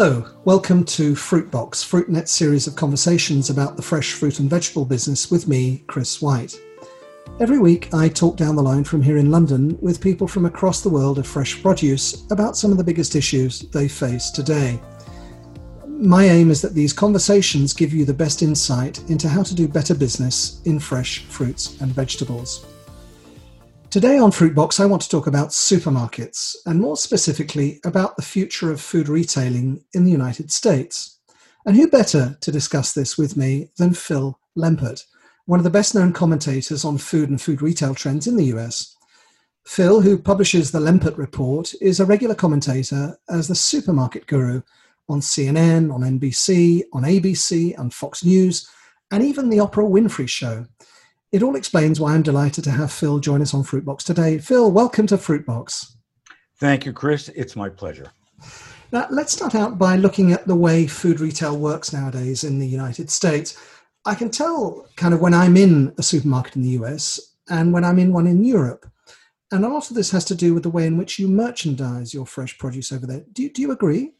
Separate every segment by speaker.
Speaker 1: Hello, welcome to Fruitbox, FruitNet's series of conversations about the fresh fruit and vegetable business with me, Chris White. Every week, I talk down the line from here in London with people from across the world of fresh produce about some of the biggest issues they face today. My aim is that these conversations give you the best insight into how to do better business in fresh fruits and vegetables. Today on Fruitbox, I want to talk about supermarkets and more specifically about the future of food retailing in the United States. And who better to discuss this with me than Phil Lempert, one of the best known commentators on food and food retail trends in the US. Phil, who publishes the Lempert Report, is a regular commentator as the supermarket guru on CNN, on NBC, on ABC, on Fox News, and even the Oprah Winfrey Show. It all explains why I'm delighted to have Phil join us on Fruitbox today. Phil, welcome to Fruitbox.
Speaker 2: Thank you, Chris. It's my pleasure.
Speaker 1: Now, let's start out by looking at the way food retail works nowadays in the United States. I can tell kind of when I'm in a supermarket in the US and when I'm in one in Europe. And a lot of this has to do with the way in which you merchandise your fresh produce over there. Do, do you agree?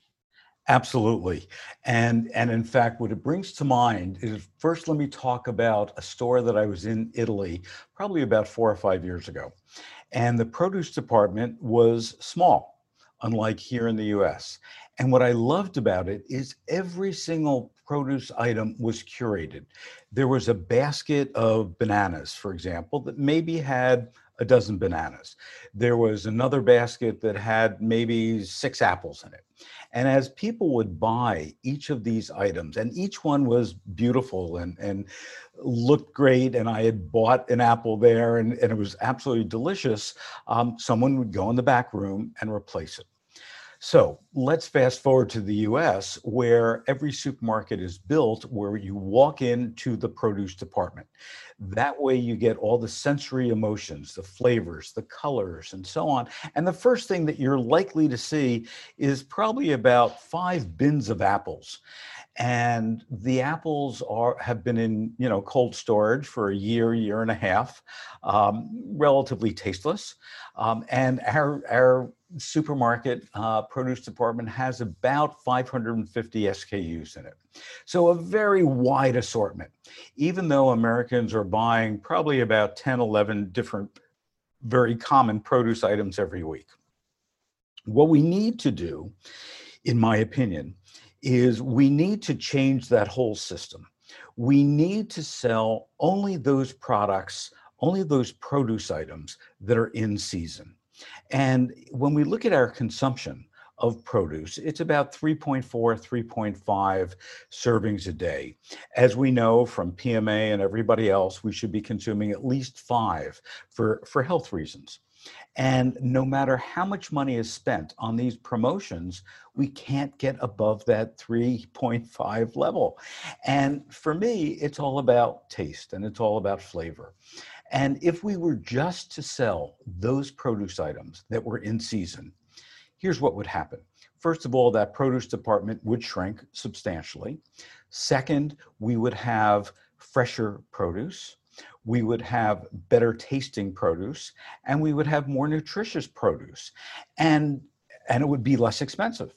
Speaker 2: Absolutely. And and in fact, what it brings to mind is first let me talk about a store that I was in Italy probably about four or five years ago. And the produce department was small, unlike here in the US. And what I loved about it is every single produce item was curated. There was a basket of bananas, for example, that maybe had a dozen bananas. There was another basket that had maybe six apples in it. And as people would buy each of these items, and each one was beautiful and, and looked great, and I had bought an apple there and, and it was absolutely delicious, um, someone would go in the back room and replace it. So let's fast forward to the US, where every supermarket is built where you walk into the produce department. That way, you get all the sensory emotions, the flavors, the colors, and so on. And the first thing that you're likely to see is probably about five bins of apples and the apples are have been in you know cold storage for a year year and a half um, relatively tasteless um, and our our supermarket uh, produce department has about 550 SKUs in it. So a very wide assortment, even though Americans are buying probably about 10, 11 different very common produce items every week. What we need to do, in my opinion, is we need to change that whole system. We need to sell only those products, only those produce items that are in season. And when we look at our consumption of produce, it's about 3.4, 3.5 servings a day. As we know from PMA and everybody else, we should be consuming at least five for, for health reasons. And no matter how much money is spent on these promotions, we can't get above that 3.5 level. And for me, it's all about taste and it's all about flavor. And if we were just to sell those produce items that were in season, here's what would happen. First of all, that produce department would shrink substantially. Second, we would have fresher produce. We would have better tasting produce and we would have more nutritious produce and, and it would be less expensive.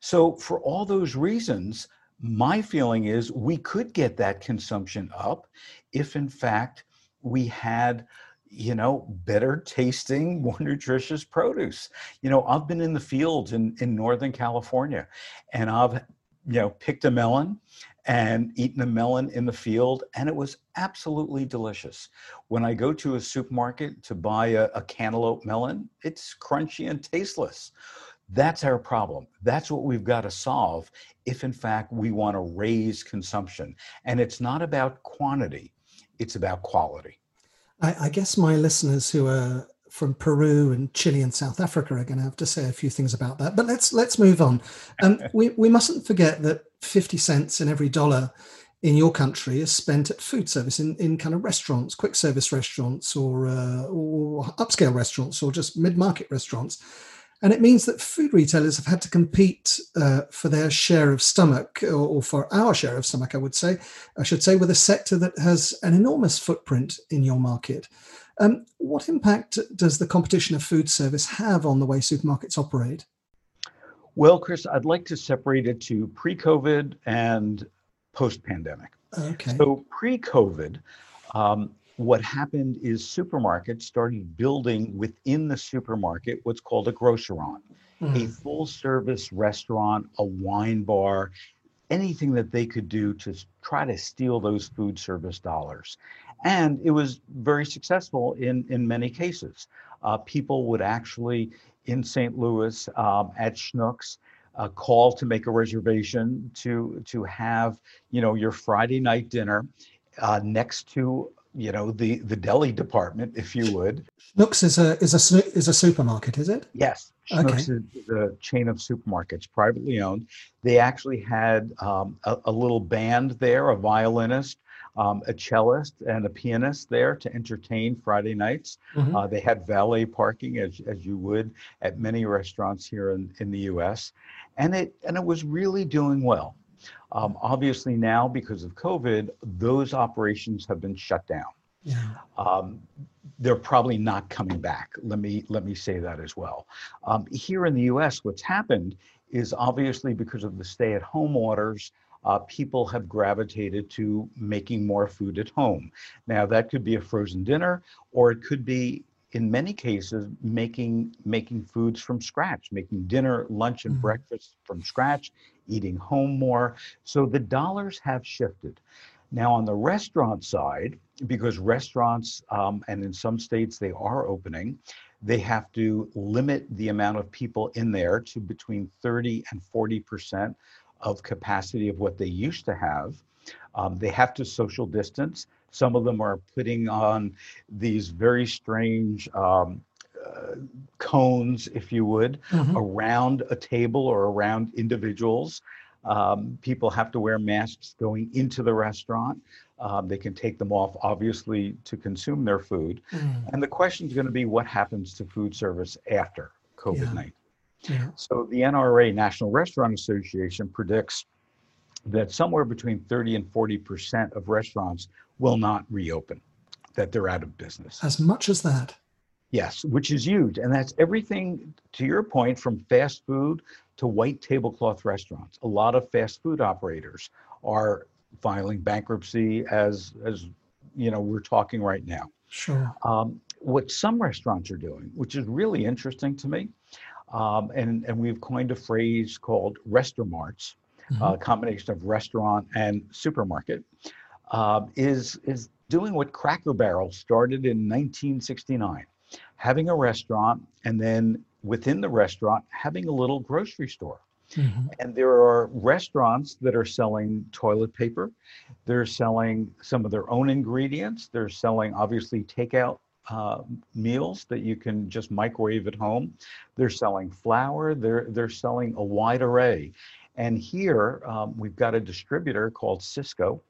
Speaker 2: So, for all those reasons, my feeling is we could get that consumption up if, in fact, we had you know better tasting more nutritious produce you know i've been in the fields in in northern california and i've you know picked a melon and eaten a melon in the field and it was absolutely delicious when i go to a supermarket to buy a, a cantaloupe melon it's crunchy and tasteless that's our problem. That's what we've got to solve if, in fact, we want to raise consumption. And it's not about quantity, it's about quality.
Speaker 1: I, I guess my listeners who are from Peru and Chile and South Africa are going to have to say a few things about that. But let's let's move on. Um, we we mustn't forget that fifty cents in every dollar in your country is spent at food service in, in kind of restaurants, quick service restaurants, or uh, or upscale restaurants, or just mid market restaurants. And it means that food retailers have had to compete uh, for their share of stomach, or, or, for our share of stomach, I would say, I should say, with a sector that has an enormous footprint in your market. Um, what impact does the competition of food service have on the way supermarkets operate?
Speaker 2: Well, Chris, I'd like to separate it to pre COVID and post pandemic.
Speaker 1: Okay.
Speaker 2: So, pre COVID, um, what happened is supermarkets started building within the supermarket what's called a grocerant, mm. a full service restaurant, a wine bar, anything that they could do to try to steal those food service dollars. And it was very successful in, in many cases. Uh, people would actually, in St. Louis um, at Schnucks, uh, call to make a reservation to to have you know your Friday night dinner uh, next to you know the the deli department, if you would.
Speaker 1: Schnucks is a is a is a supermarket, is it?
Speaker 2: Yes, Schnucks okay. is a chain of supermarkets, privately owned. They actually had um, a, a, little band there, a violinist, um, a cellist, and a pianist there to entertain Friday nights. Mm-hmm. Uh, they had valet parking, as as you would at many restaurants here in in the U.S. And it and it was really doing well. Um, obviously, now because of COVID, those operations have been shut down.
Speaker 1: Yeah.
Speaker 2: Um, they're probably not coming back. Let me let me say that as well. Um, here in the U.S., what's happened is obviously because of the stay-at-home orders, uh, people have gravitated to making more food at home. Now that could be a frozen dinner, or it could be in many cases making making foods from scratch making dinner lunch and mm-hmm. breakfast from scratch eating home more. So the dollars have shifted. Now on the restaurant side because restaurants um, and in some states they are opening they have to limit the amount of people in there to between 30 and 40 percent of capacity of what they used to have. Um, they have to social distance. Some of them are putting on these very strange um, cones, if you would, mm-hmm. around a table or around individuals. Um, people have to wear masks going into the restaurant. Um, they can take them off, obviously, to consume their food. Mm. And the question is going to be what happens to food service after COVID 19? Yeah. Yeah. So the NRA, National Restaurant Association, predicts that somewhere between 30 and 40% of restaurants will not reopen, that they're out of business.
Speaker 1: As much as that?
Speaker 2: Yes, which is huge. And that's everything, to your point, from fast food to white tablecloth restaurants. A lot of fast food operators are filing bankruptcy as, as you know, we're talking right now.
Speaker 1: Sure.
Speaker 2: Um, what some restaurants are doing, which is really interesting to me, um, and, and we've coined a phrase called restaurants, mm-hmm. uh, combination of restaurant and supermarket, uh, is is doing what Cracker Barrel started in 1969, having a restaurant and then within the restaurant having a little grocery store. Mm-hmm. And there are restaurants that are selling toilet paper. They're selling some of their own ingredients. They're selling, obviously, takeout uh, meals that you can just microwave at home. They're selling flour. They're they're selling a wide array. And here um, we've got a distributor called Sysco.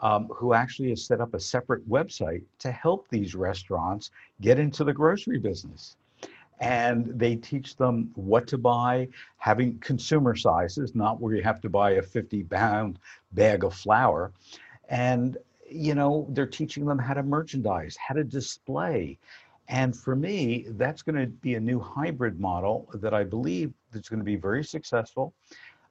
Speaker 2: Um, who actually has set up a separate website to help these restaurants get into the grocery business. And they teach them what to buy, having consumer sizes, not where you have to buy a 50 pound bag of flour. And, you know, they're teaching them how to merchandise, how to display. And for me, that's going to be a new hybrid model that I believe that's going to be very successful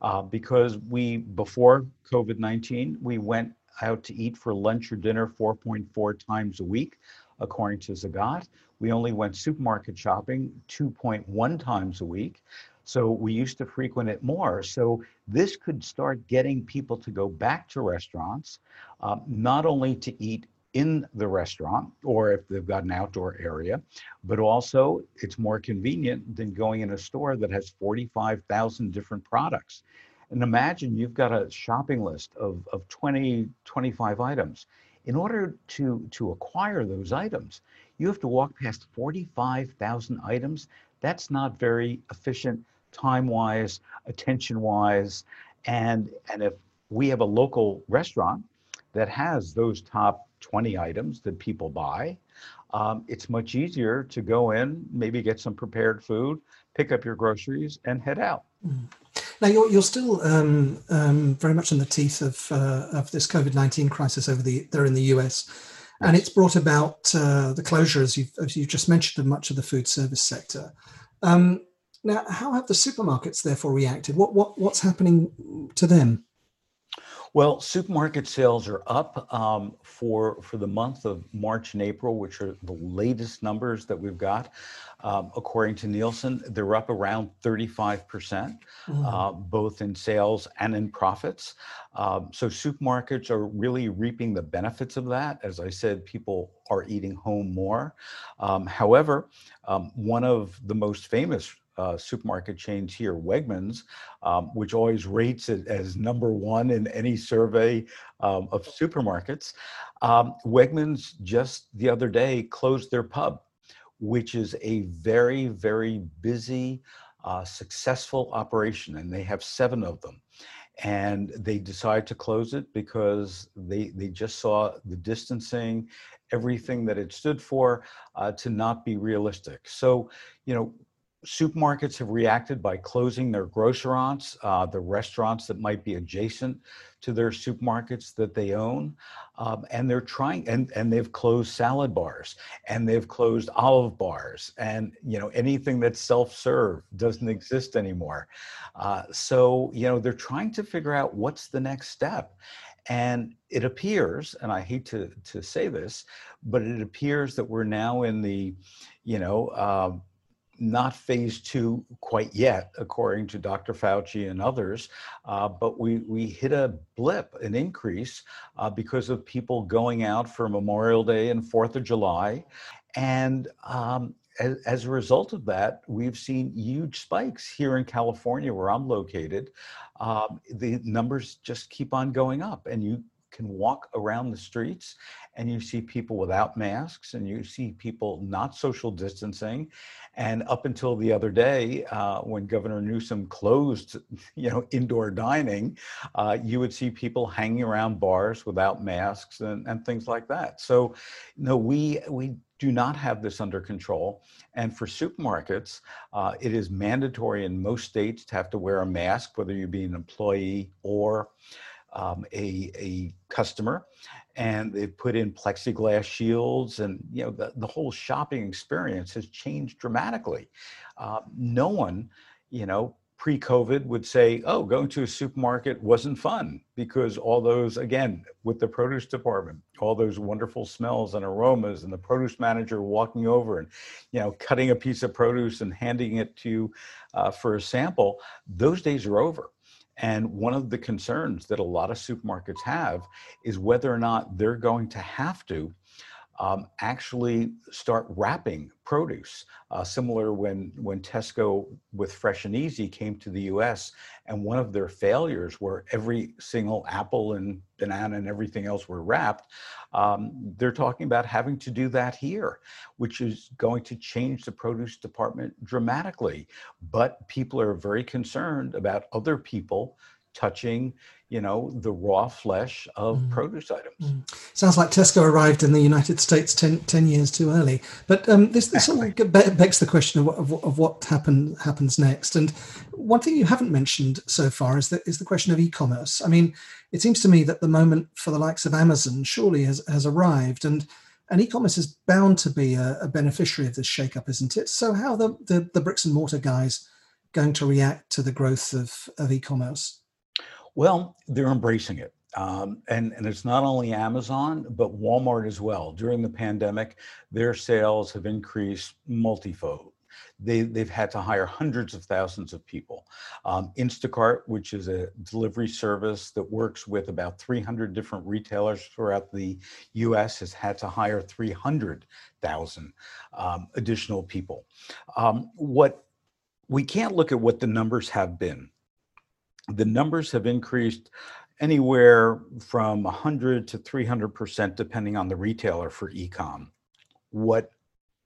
Speaker 2: uh, because we, before COVID 19, we went out to eat for lunch or dinner 4.4 times a week, according to Zagat. We only went supermarket shopping 2.1 times a week. So we used to frequent it more. So this could start getting people to go back to restaurants, um, not only to eat in the restaurant or if they've got an outdoor area, but also it's more convenient than going in a store that has 45,000 different products. And imagine you've got a shopping list of, of 20, 25 items. In order to, to acquire those items, you have to walk past 45,000 items. That's not very efficient time wise, attention wise. And, and if we have a local restaurant that has those top 20 items that people buy. Um, it's much easier to go in, maybe get some prepared food, pick up your groceries, and head out. Mm.
Speaker 1: Now you're, you're still um, um, very much in the teeth of uh, of this COVID nineteen crisis over the there in the US, and it's brought about uh, the closure, as you've, as you just mentioned, of much of the food service sector. Um, Now, how have the supermarkets therefore reacted? What, what, what's happening to them?
Speaker 2: Well, supermarket sales are up um, for for the month of March and April, which are the latest numbers that we've got. Um, according to Nielsen, they're up around 35 percent, mm. uh, both in sales and in profits. Um, so supermarkets are really reaping the benefits of that. As I said, people are eating home more. Um, however, um, one of the most famous uh, supermarket chains here, Wegmans, um, which always rates it as number one in any survey um, of supermarkets. Um, Wegmans just the other day closed their pub, which is a very, very busy, uh, successful operation, and they have seven of them. And they decide to close it because they, they just saw the distancing, everything that it stood for, uh, to not be realistic. So, you know, supermarkets have reacted by closing their grocerants, uh, the restaurants that might be adjacent to their supermarkets that they own. Um, and they're trying, and, and they've closed salad bars and they've closed olive bars and, you know, anything that's self-serve doesn't exist anymore. Uh, so, you know, they're trying to figure out what's the next step. And it appears, and I hate to, to say this, but it appears that we're now in the, you know, uh, not phase two quite yet, according to Dr. Fauci and others, uh, but we, we hit a blip, an increase, uh, because of people going out for Memorial Day and 4th of July. And um, as, as, a result of that, we've seen huge spikes here in California, where I'm located. Um, the numbers just keep on going up, and you can walk around the streets and you see people without masks and you see people not social distancing. And up until the other day, uh, when Governor Newsom closed, you know, indoor dining, uh, you would see people hanging around bars without masks and, and things like that. So, no, we we do not have this under control. And for supermarkets, uh, it is mandatory in most states to have to wear a mask, whether you be an employee or um, a, a customer and they've put in plexiglass shields and you know the, the whole shopping experience has changed dramatically. Uh, no one you know pre-covid would say oh going to a supermarket wasn't fun because all those again with the produce department all those wonderful smells and aromas and the produce manager walking over and you know cutting a piece of produce and handing it to you uh, for a sample those days are over and one of the concerns that a lot of supermarkets have is whether or not they're going to have to um, actually start wrapping produce. Uh, similar when when Tesco with Fresh and Easy came to the U.S. and one of their failures where every single apple and banana and everything else were wrapped. Um, they're talking about having to do that here, which is going to change the produce department dramatically. But people are very concerned about other people touching you know, the raw flesh of mm. produce items. Mm.
Speaker 1: Sounds like Tesco arrived in the United States 10, 10 years too early. But um, this, this sort of begs the question of what, of, of what happen, happens next. And one thing you haven't mentioned so far is the, is the question of e-commerce. I mean, it seems to me that the moment for the likes of Amazon surely has, has arrived. And and e-commerce is bound to be a, a beneficiary of this shake-up, isn't it? So how are the, the, the bricks and mortar guys going to react to the growth of, of e-commerce?
Speaker 2: Well, they're embracing it. Um, and, and it's not only Amazon, but Walmart as well. During the pandemic, their sales have increased multifold. They, they've had to hire hundreds of thousands of people. Um, Instacart, which is a delivery service that works with about 300 different retailers throughout the US, has had to hire 300,000 um, additional people. Um, what we can't look at what the numbers have been the numbers have increased anywhere from 100 to 300% depending on the retailer for ecom. What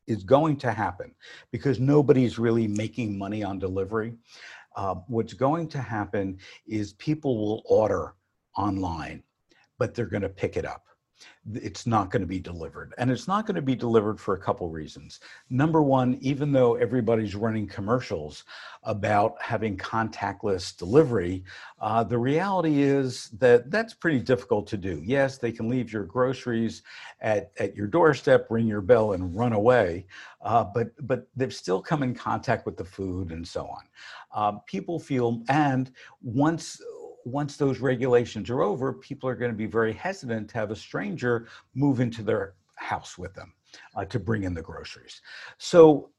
Speaker 2: is going to happen, because nobody's really making money on delivery, uh, what's going to happen is people will order online, but they're going to pick it up. It's not going to be delivered. And it's not going to be delivered for a couple reasons. Number one, even though everybody's running commercials about having contactless delivery, uh, the reality is that that's pretty difficult to do. Yes, they can leave your groceries at, at your doorstep, ring your bell, and run away, uh, but, but they've still come in contact with the food and so on. Uh, people feel, and once once those regulations are over, people are going to be very hesitant to have a stranger move into their house with them uh, to bring in the groceries. So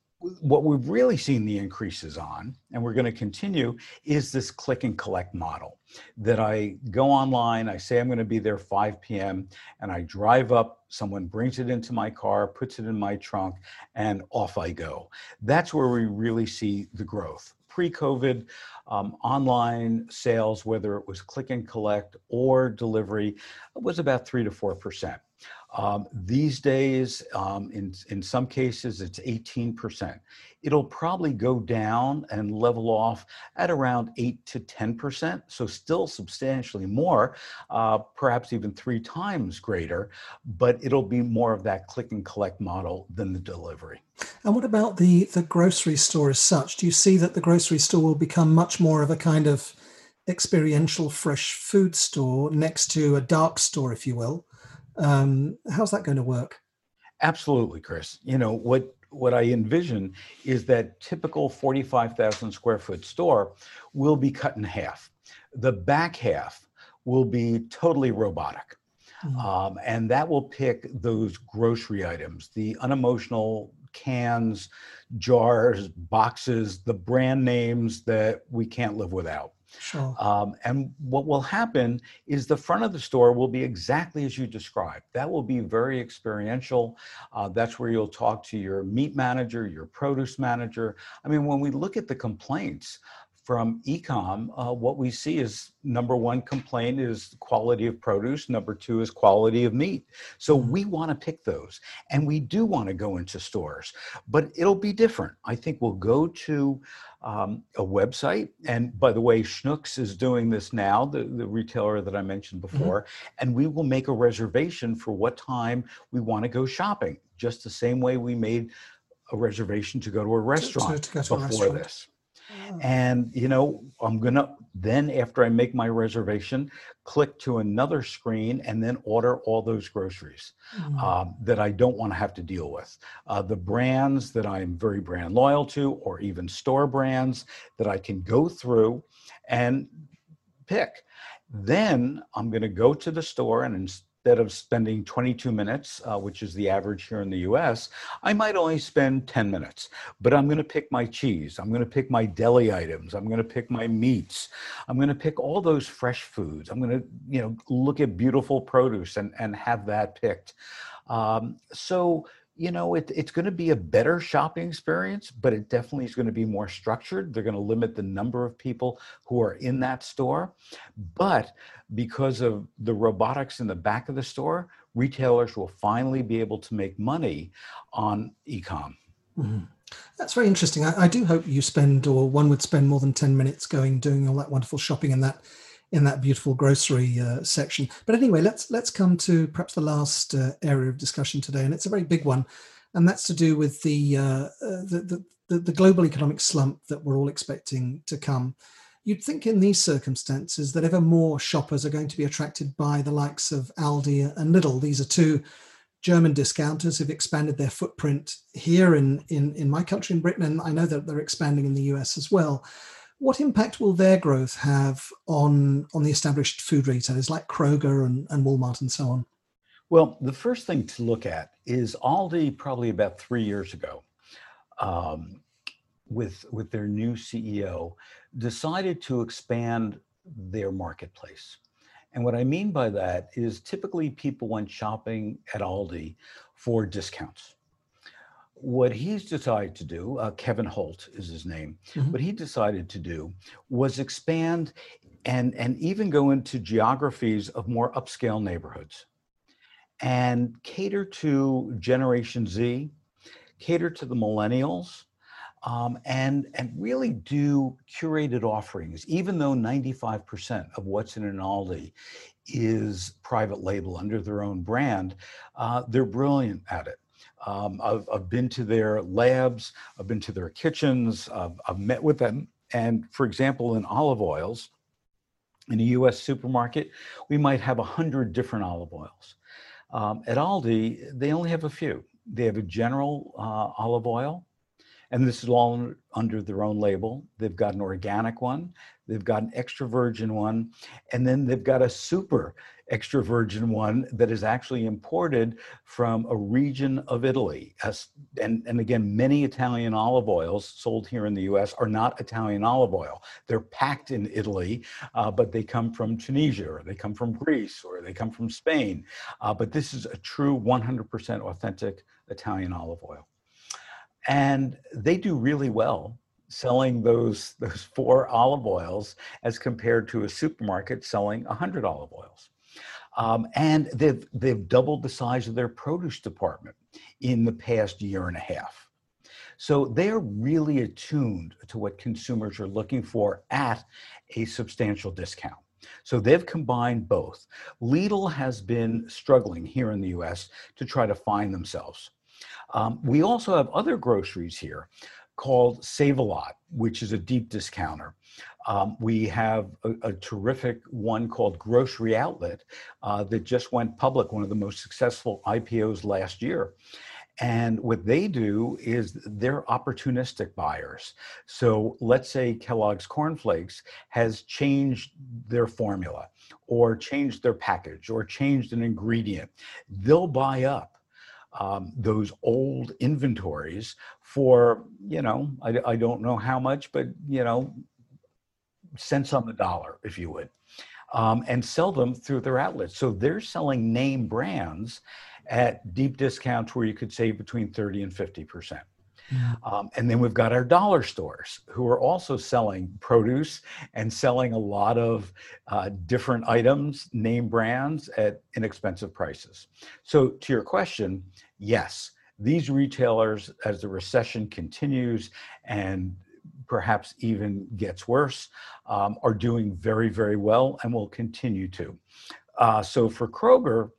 Speaker 2: what we've really seen the increases on, and we're going to continue, is this click and collect model that I go online, I say I'm going to be there 5 p.m., and I drive up, someone brings it into my car, puts it in my trunk, and off I go. That's where we really see the growth pre-COVID, um, online sales, whether it was click and collect or delivery, was about three to four percent. Um, these days, um, in, in some cases, it's 18%. It'll probably go down and level off at around 8 to 10%, so still substantially more, uh, perhaps even three times greater, but it'll be more of that click and collect model than the delivery.
Speaker 1: And what about the, the grocery store as such? Do you see that the grocery store will become much more of a kind of experiential fresh food store next to a dark store, if you will? Um, how's that going to work?
Speaker 2: Absolutely, Chris. You know what what I envision is that typical 45,000 square foot store will be cut in half. The back half will be totally robotic. Mm-hmm. Um, and that will pick those grocery items, the unemotional cans, jars, boxes, the brand names that we can't live without.
Speaker 1: Sure.
Speaker 2: Um, and what will happen is the front of the store will be exactly as you described. That will be very experiential. Uh, that's where you'll talk to your meat manager, your produce manager. I mean, when we look at the complaints, from ecom, uh, what we see is number one complaint is quality of produce. Number two is quality of meat. So mm-hmm. we want to pick those, and we do want to go into stores, but it'll be different. I think we'll go to um, a website, and by the way, Schnucks is doing this now, the, the retailer that I mentioned mm-hmm. before, mm-hmm. and we will make a reservation for what time we want to go shopping, just the same way we made a reservation to go to a restaurant to, to, to before restaurant. this. Oh. And, you know, I'm going to then, after I make my reservation, click to another screen and then order all those groceries mm-hmm. um, that I don't want to have to deal with. Uh, the brands that I'm very brand loyal to, or even store brands that I can go through and pick. Then I'm going to go to the store and instead of spending 22 minutes, uh, which is the average here in the US, I might only spend 10 minutes. But I'm going to pick my cheese. I'm going to pick my deli items. I'm going to pick my meats. I'm going to pick all those fresh foods. I'm going to, you know, look at beautiful produce and, and have that picked. Um, so you know, it, it's going to be a better shopping experience, but it definitely is going to be more structured. They're going to limit the number of people who are in that store. But because of the robotics in the back of the store, retailers will finally be able to make money on ecom.
Speaker 1: Mm-hmm. That's very interesting. I, I, do hope you spend, or one would spend more than 10 minutes going, doing all that wonderful shopping in that in that beautiful grocery uh, section. But anyway, let's let's come to perhaps the last uh, area of discussion today, and it's a very big one, and that's to do with the, uh, uh the, the, the global economic slump that we're all expecting to come. You'd think in these circumstances that ever more shoppers are going to be attracted by the likes of Aldi and Lidl. These are two German discounters who've expanded their footprint here in, in, in my country, in Britain, and I know that they're expanding in the US as well. What impact will their growth have on, on the established food retailers like Kroger and, and Walmart and so on?
Speaker 2: Well, the first thing to look at is Aldi, probably about three years ago, um, with, with their new CEO, decided to expand their marketplace. And what I mean by that is typically people went shopping at Aldi for discounts what he's decided to do, uh, Kevin Holt is his name, mm-hmm. what he decided to do was expand and, and even go into geographies of more upscale neighborhoods and cater to Generation Z, cater to the millennials, um, and, and really do curated offerings, even though 95% of what's in an Aldi is private label under their own brand, uh, they're brilliant at it. Um, I've, I've, been to their labs, I've been to their kitchens, I've, I've met with them. And for example, in olive oils, in a US supermarket, we might have 100 different olive oils. Um, at Aldi, they only have a few. They have a general uh, olive oil, and this is all under their own label. They've got an organic one, they've got an extra virgin one, and then they've got a super extra virgin one that is actually imported from a region of Italy. And, and again, many Italian olive oils sold here in the US are not Italian olive oil. They're packed in Italy, uh, but they come from Tunisia or they come from Greece or they come from Spain. Uh, but this is a true 100% authentic Italian olive oil and they do really well selling those those four olive oils as compared to a supermarket selling 100 olive oils um, and they've they've doubled the size of their produce department in the past year and a half so they're really attuned to what consumers are looking for at a substantial discount so they've combined both. Lidl has been struggling here in the US to try to find themselves. Um, we also have other groceries here called Save a Lot, which is a deep discounter. Um, we have a, a, terrific one called Grocery Outlet uh, that just went public, one of the most successful IPOs last year. And what they do is they're opportunistic buyers. So let's say Kellogg's Corn Flakes has changed their formula or changed their package or changed an ingredient. They'll buy up um, those old inventories for, you know, I, I don't know how much, but, you know, cents on the dollar, if you would, um, and sell them through their outlets. So they're selling name brands at deep discounts where you could save between 30 and 50 percent. Um, and then we've got our dollar stores who are also selling produce and selling a lot of uh, different items, name brands at inexpensive prices. So, to your question, yes, these retailers, as the recession continues and perhaps even gets worse, um, are doing very, very well and will continue to. Uh, so, for Kroger,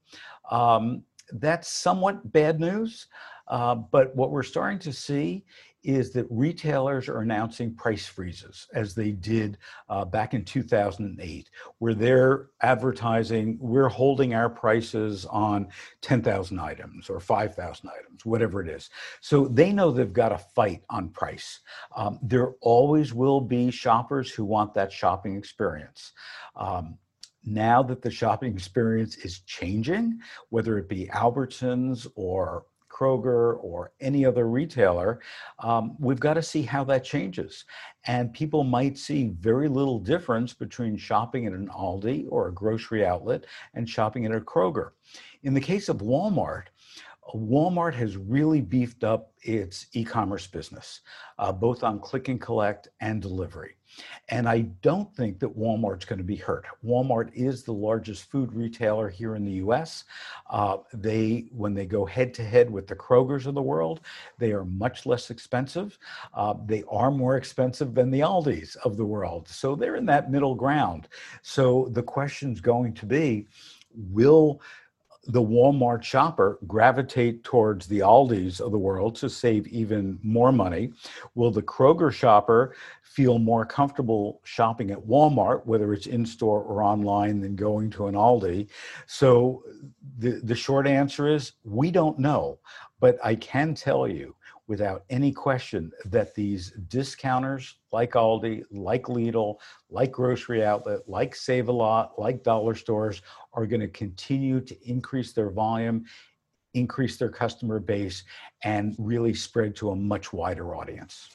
Speaker 2: um, that's somewhat bad news. Uh, but what we're starting to see is that retailers are announcing price freezes as they did uh, back in 2008, where they're advertising, we're holding our prices on 10,000 items or 5,000 items, whatever it is. So they know they've got to fight on price. Um, there always will be shoppers who want that shopping experience. Um, now that the shopping experience is changing, whether it be Albertsons or Kroger or any other retailer, um, we've got to see how that changes. And people might see very little difference between shopping at an Aldi or a grocery outlet and shopping at a Kroger. In the case of Walmart, Walmart has really beefed up its e commerce business, uh, both on click and collect and delivery. And I don't think that Walmart's going to be hurt. Walmart is the largest food retailer here in the US. Uh, they, when they go head to head with the Krogers of the world, they are much less expensive. Uh, they are more expensive than the Aldis of the world. So they're in that middle ground. So the question's going to be will the Walmart shopper gravitate towards the Aldis of the world to save even more money? Will the Kroger shopper feel more comfortable shopping at Walmart, whether it's in store or online, than going to an Aldi? So the, the short answer is we don't know. But I can tell you without any question that these discounters like Aldi, like Lidl, like Grocery Outlet, like Save a Lot, like dollar stores are going to continue to increase their volume, increase their customer base, and really spread to a much wider audience.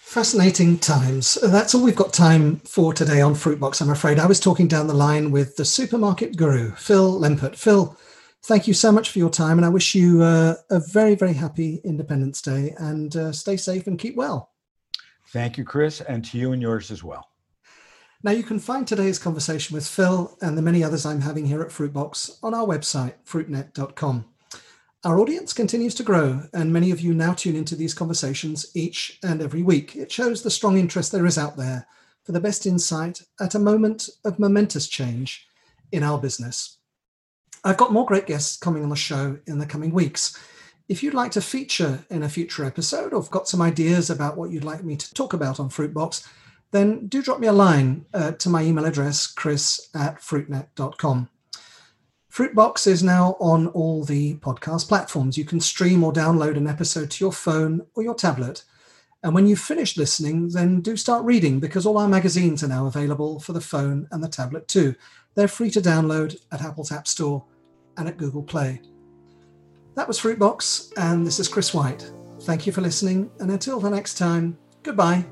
Speaker 1: Fascinating times. That's all we've got time for today on Fruitbox, I'm afraid. I was talking down the line with the supermarket guru, Phil Lempert. Phil, thank you so much for your time, and I wish you uh, a very, very happy Independence Day and uh, stay safe and keep well.
Speaker 2: Thank you, Chris, and to you and yours as well.
Speaker 1: Now, you can find today's conversation with Phil and the many others I'm having here at Fruitbox on our website, fruitnet.com. Our audience continues to grow, and many of you now tune into these conversations each and every week. It shows the strong interest there is out there for the best insight at a moment of momentous change in our business. I've got more great guests coming on the show in the coming weeks. If you'd like to feature in a future episode or have got some ideas about what you'd like me to talk about on Fruitbox, then do drop me a line uh, to my email address, chris at fruitnet.com. Fruitbox is now on all the podcast platforms. You can stream or download an episode to your phone or your tablet. And when you've finished listening, then do start reading because all our magazines are now available for the phone and the tablet too. They're free to download at Apple's App Store and at Google Play. That was Fruitbox, and this is Chris White. Thank you for listening, and until the next time, goodbye.